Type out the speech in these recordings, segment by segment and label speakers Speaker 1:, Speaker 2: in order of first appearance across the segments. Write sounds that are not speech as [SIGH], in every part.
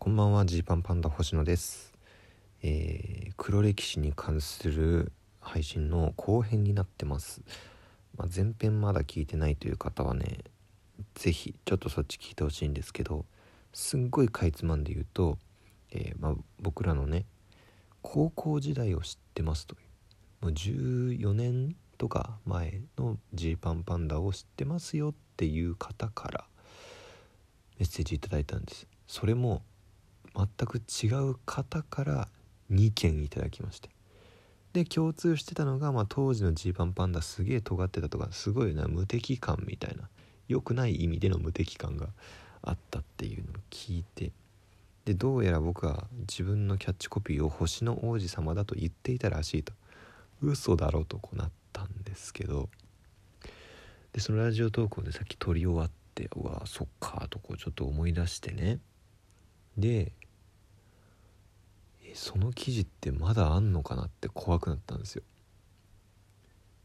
Speaker 1: こんばんはジーパンパンダ星野です、えー黒歴史に関する配信の後編になってます、まあ、前編まだ聞いてないという方はね是非ちょっとそっち聞いてほしいんですけどすんごいかいつまんで言うと、えーまあ、僕らのね高校時代を知ってますというもう14年とか前のジーパンパンダを知ってますよっていう方からメッセージいただいたんです。それも全く違う方から2件いただきまして。で共通してたのが、まあ、当時のジーパンパンダすげえ尖ってたとかすごいな無敵感みたいな良くない意味での無敵感があったっていうのを聞いて。でどうやら僕は自分のキャッチコピーを「星の王子様」だと言っていたらしいと嘘だろうとこうなったんですけど。でそのラジオトークをねさっき撮り終わってうわそっかとこうちょっと思い出してね。でその記事ってまだあんのかなって怖くなったんですよ。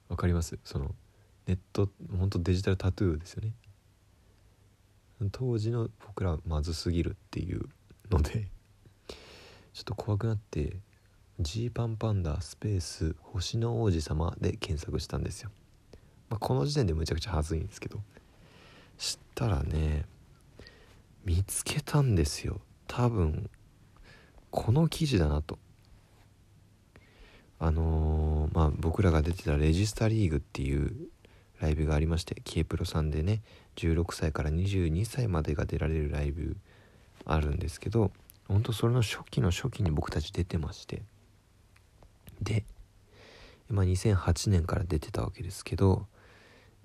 Speaker 1: わかります？そのネットほんとデジタルタトゥーですよね。当時の僕らはまずすぎるっていうのでちょっと怖くなってジーパンパンダスペース星の王子様で検索したんですよ、まあ、この時点でむちゃくちゃ恥ずいんですけど。したらね見つけたんですよ。多分この記事だなと。あのーまあ僕らが出てたレジスタリーグっていうライブがありまして K プロさんでね16歳から22歳までが出られるライブあるんですけどほんとそれの初期の初期に僕たち出てまして。で、まあ、2008年から出てたわけですけど、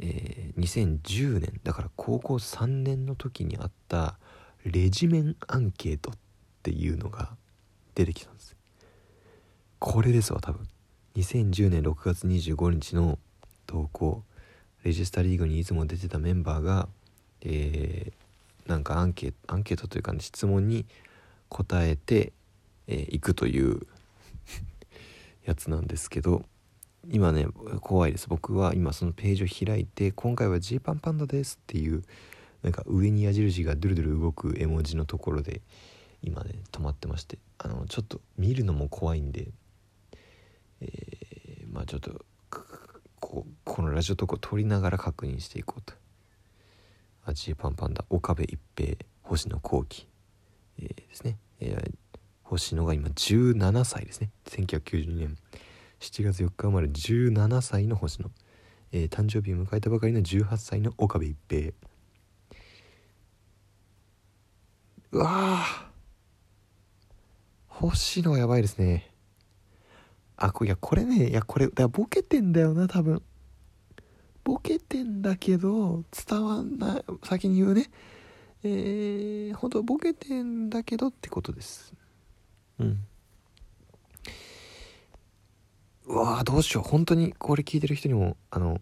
Speaker 1: えー2010年だから高校3年の時にあったレジメンアンケートっていうのが出てきたんです。これですわ多分。2010年6月25日の投稿。レジスタリーグにいつも出てたメンバーがえーなんかアンケートアンケートというか、ね、質問に答えてい、えーくという [LAUGHS] やつなんですけど今ね怖いです。僕は今そのページを開いて「今回はジーパンパンダです」っていうなんか上に矢印がドゥルドゥル動く絵文字のところで今ね止まってまして。あのちょっと見るのも怖いんでえーまあちょっとここのラジオトークを撮りながら確認していこうと。あジーパンパンダ岡部一平星野幸喜、えーですね、えー星野が今17歳ですね。1992年7月4日生まれ17歳の星野、えー誕生日を迎えたばかりの18歳の岡部一平。うわ星野やばいですね。あこいやこれねいやこれだボケてんだよな多分。ボケてんだけど伝わんない。先に言うね。えー、本当ボケてんだけどってことです。うん。うわーどうしよう。本当にこれ聞いてる人にもあの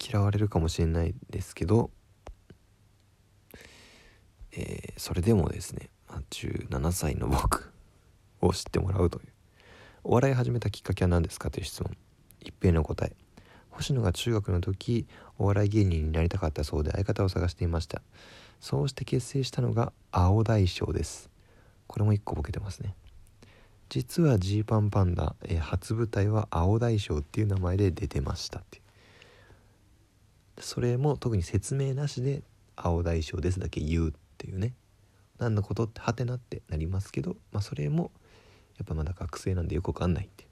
Speaker 1: 嫌われるかもしれないですけど。えーそれでもですねまあ17歳の僕。を知ってもらうという。お笑い始めたきっかけは何ですかという質問。一平の答え。星野が中学の時お笑い芸人になりたかったそうで相方を探していました。そうして結成したのが青大将です。これも一個ボケてますね。実はジーパンパンダ、え初舞台は青大将っていう名前で出てましたって。それも特に説明なしで青大将ですだけ言うっていうね。何のことってはてなってなりますけどまあそれもやっぱまだ学生なんでよくわかんないって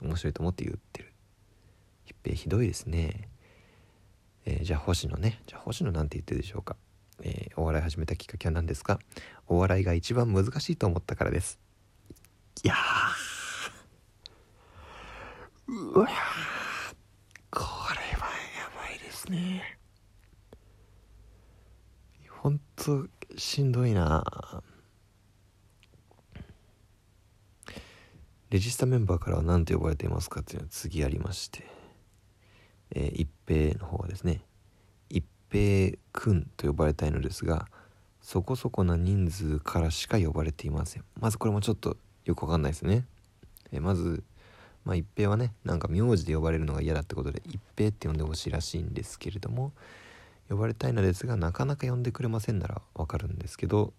Speaker 1: 面白いと思って言ってる。一平ひどいですね。えーじゃあ星野ね。じゃあ星野なんて言ってるでしょうか、えーお笑い始めたきっかけは何ですか？お笑いが一番難しいと思ったからです。いやうわこれはやばいですね。ほんとしんどいな。レジスタメンバーからは何と呼ばれていますかっていうのは次ありまして、えー一平の方はですね一平くんと呼ばれたいのですがそこそこな人数からしか呼ばれていません。まずこれもちょっとよくわかんないですね、えーまずまあ一平はねなんか名字で呼ばれるのが嫌だってことで一平って呼んでほしいらしいんですけれども呼ばれたいのですがなかなか呼んでくれませんならわかるんですけど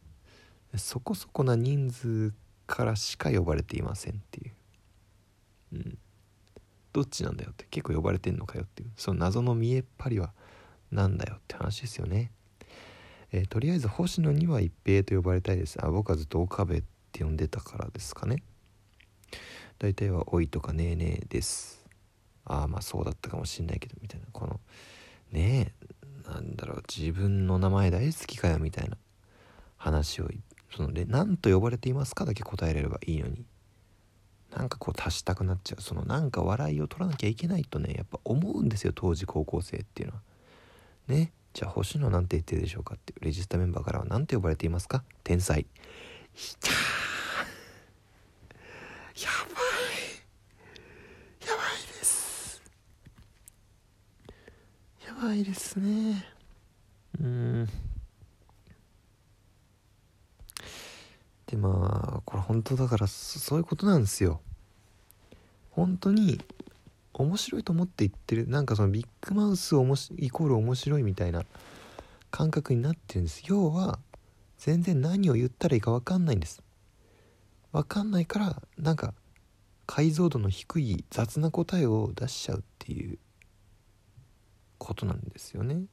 Speaker 1: そこそこな人数からしか呼ばれていませんっていう。うん。どっちなんだよって結構呼ばれてんのかよっていう。その謎の見えっ張りはなんだよって話ですよね。えー、とりあえず星野には一平と呼ばれたいです。あ僕はずっと岡部って呼んでたからですかね。大体は「おい」とか「ねえねえ」です。ああまあそうだったかもしんないけどみたいな。このねえなんだろう自分の名前大好きかよみたいな話をその何と呼ばれていますか？だけ答えれればいいのに。なんかこう足したくなっちゃう。そのなんか笑いを取らなきゃいけないとねやっぱ思うんですよ当時高校生っていうのは。ねじゃあ星野なんて言ってるでしょうかってレジスタメンバーからは何て呼ばれていますか？天才。ひたやばい。やばいです。やばいですね。うん。でまあこれ本当だからそういうことなんですよ。本当に面白いと思って言ってるなんかそのビッグマウスおもしイコール面白いみたいな感覚になってるんです。要は全然何を言ったらいいか分かんないんです。分かんないからなんか解像度の低い雑な答えを出しちゃうっていうことなんですよね。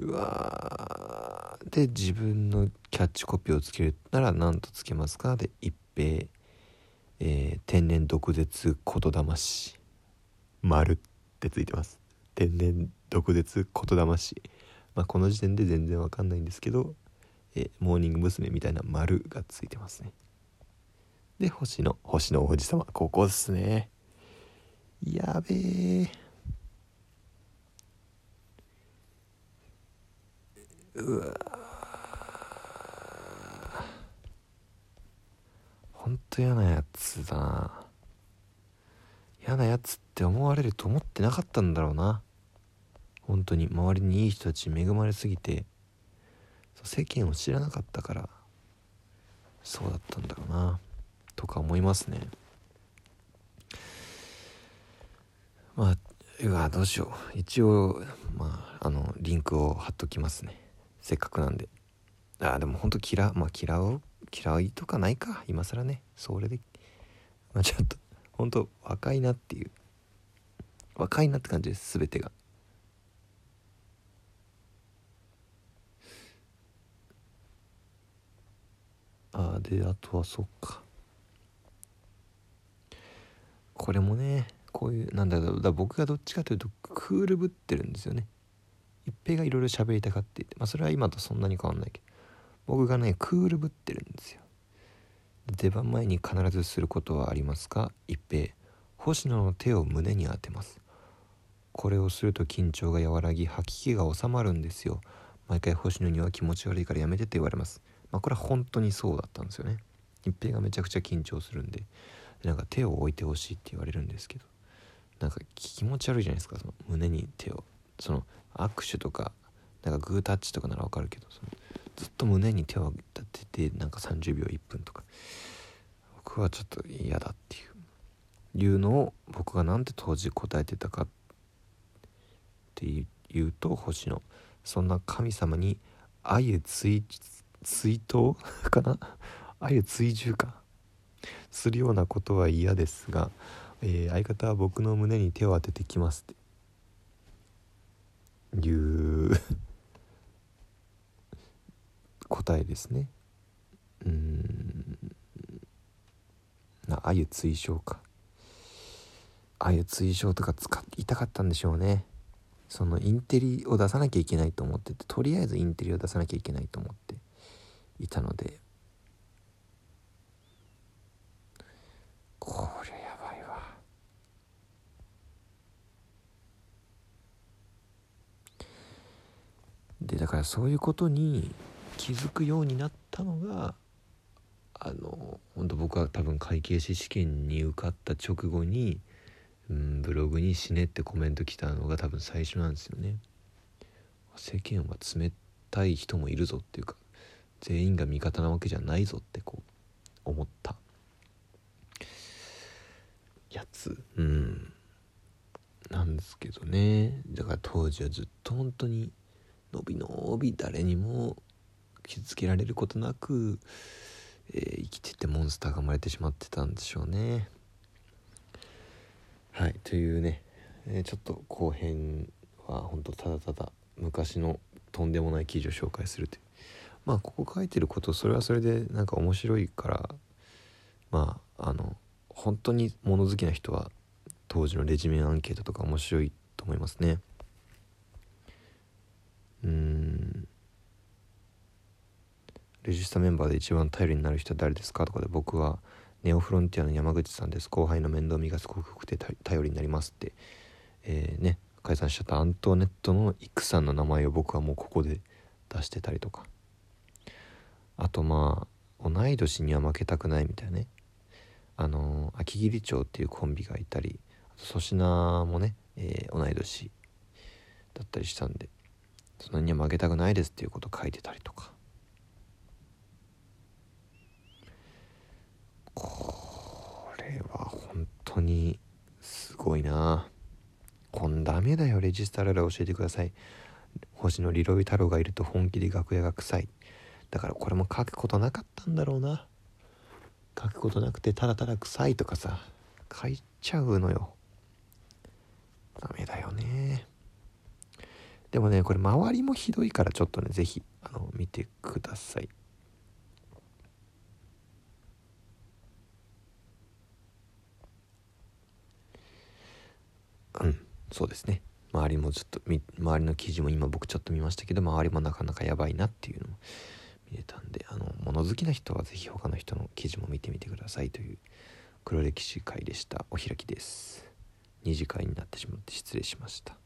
Speaker 1: うわー。で自分のキャッチコピーをつけるなら何とつけますか？で一平、えー、天然毒舌言霊し丸ってついてます。天然毒舌言霊しまあこの時点で全然わかんないんですけど、えー、モーニング娘。みたいな丸がついてますね。で星の星の王子様ここですね。やべえうわほんと嫌なやつだな。嫌なやつって思われると思ってなかったんだろうな。本当に。周りにいい人たち恵まれすぎて。世間を知らなかったから。そうだったんだろうな。とか思いますね。まあうわどうしよう。一応まああのリンクを貼っときますね。せっかくなんで。ああでもほんと嫌まあ嫌う？嫌いとかないか。今更ね。それで。まあちょっとほんと若いなっていう。若いなって感じです全てが。あであとはそっか。これもねこういうなんだろう。だ僕がどっちかというとクールぶってるんですよね。一平がいろいろ喋りたがっていてまあそれは今とそんなに変わんないけど僕がねクールぶってるんですよ。出番前に必ずすることはありますか？一平星野の手を胸に当てます。これをすると緊張が和らぎ吐き気が収まるんですよ。毎回星野には気持ち悪いからやめてって言われます。まあこれは本当にそうだったんですよね。一平がめちゃくちゃ緊張するんでなんか手を置いてほしいって言われるんですけどなんか気持ち悪いじゃないですかその胸に手を。その握手とかなんかグータッチとかならわかるけどそのずっと胸に手を立ててなんか30秒1分とか。僕はちょっと嫌だっていういうのを僕が何て当時答えてたかっていうと星野そんな神様に鮎追追悼かな？[LAUGHS] 鮎追従か？するようなことは嫌ですが、えー、相方は僕の胸に手を当ててきますって。いう答えですね。うん。あゆ追奨か。あゆ追奨とか使いたかったんでしょうね。そのインテリを出さなきゃいけないと思っててとりあえずインテリを出さなきゃいけないと思っていたのでこりゃでだからそういうことに気づくようになったのがあの本当僕は多分会計士試験に受かった直後に、うん、ブログに「死ね」ってコメント来たのが多分最初なんですよね。世間は冷たい人もいるぞっていうか全員が味方なわけじゃないぞってこう思った。やつ。うん。なんですけどね。だから当時はずっと本当にのびのび誰にも傷つけられることなく、えー、生きててモンスターが生まれてしまってたんでしょうね。はいというね、えー、ちょっと後編は本当ただただ昔のとんでもない記事を紹介するという。まあここ書いてることそれはそれでなんか面白いからまああの本当に物好きな人は当時のレジメンアンケートとか面白いと思いますねうんレジスタメンバーで一番頼りになる人は誰ですかとかで僕はネオフロンティアの山口さんです。後輩の面倒見がすごく良くて頼りになりますってえー、ね解散しちゃったアントワネットのイクさんの名前を僕はもうここで出してたりとか。あとまあ同い年には負けたくないみたいなね。あの秋桐町っていうコンビがいたり粗品もね、えー、同い年だったりしたんでそんなには負けたくないですっていうこと書いてたりとか。これは本当にすごいな。こんダメだよ。レジスタララ教えてください。星野リロイ太郎がいると本気で楽屋が臭い。だからこれも書くことなかったんだろうな。書くことなくてただただ臭いとかさ。書いちゃうのよ。ダメだよね。でもねこれ周りもひどいからちょっとね是非あの見てください。うん。そうですね。周りもちょっと周りの記事も今僕ちょっと見ましたけど周りもなかなかやばいなっていうのも見れたんであの物好きな人は是非他の人の記事も見てみてくださいという黒歴史会でした。お開きです。2次会になってしまって失礼しました。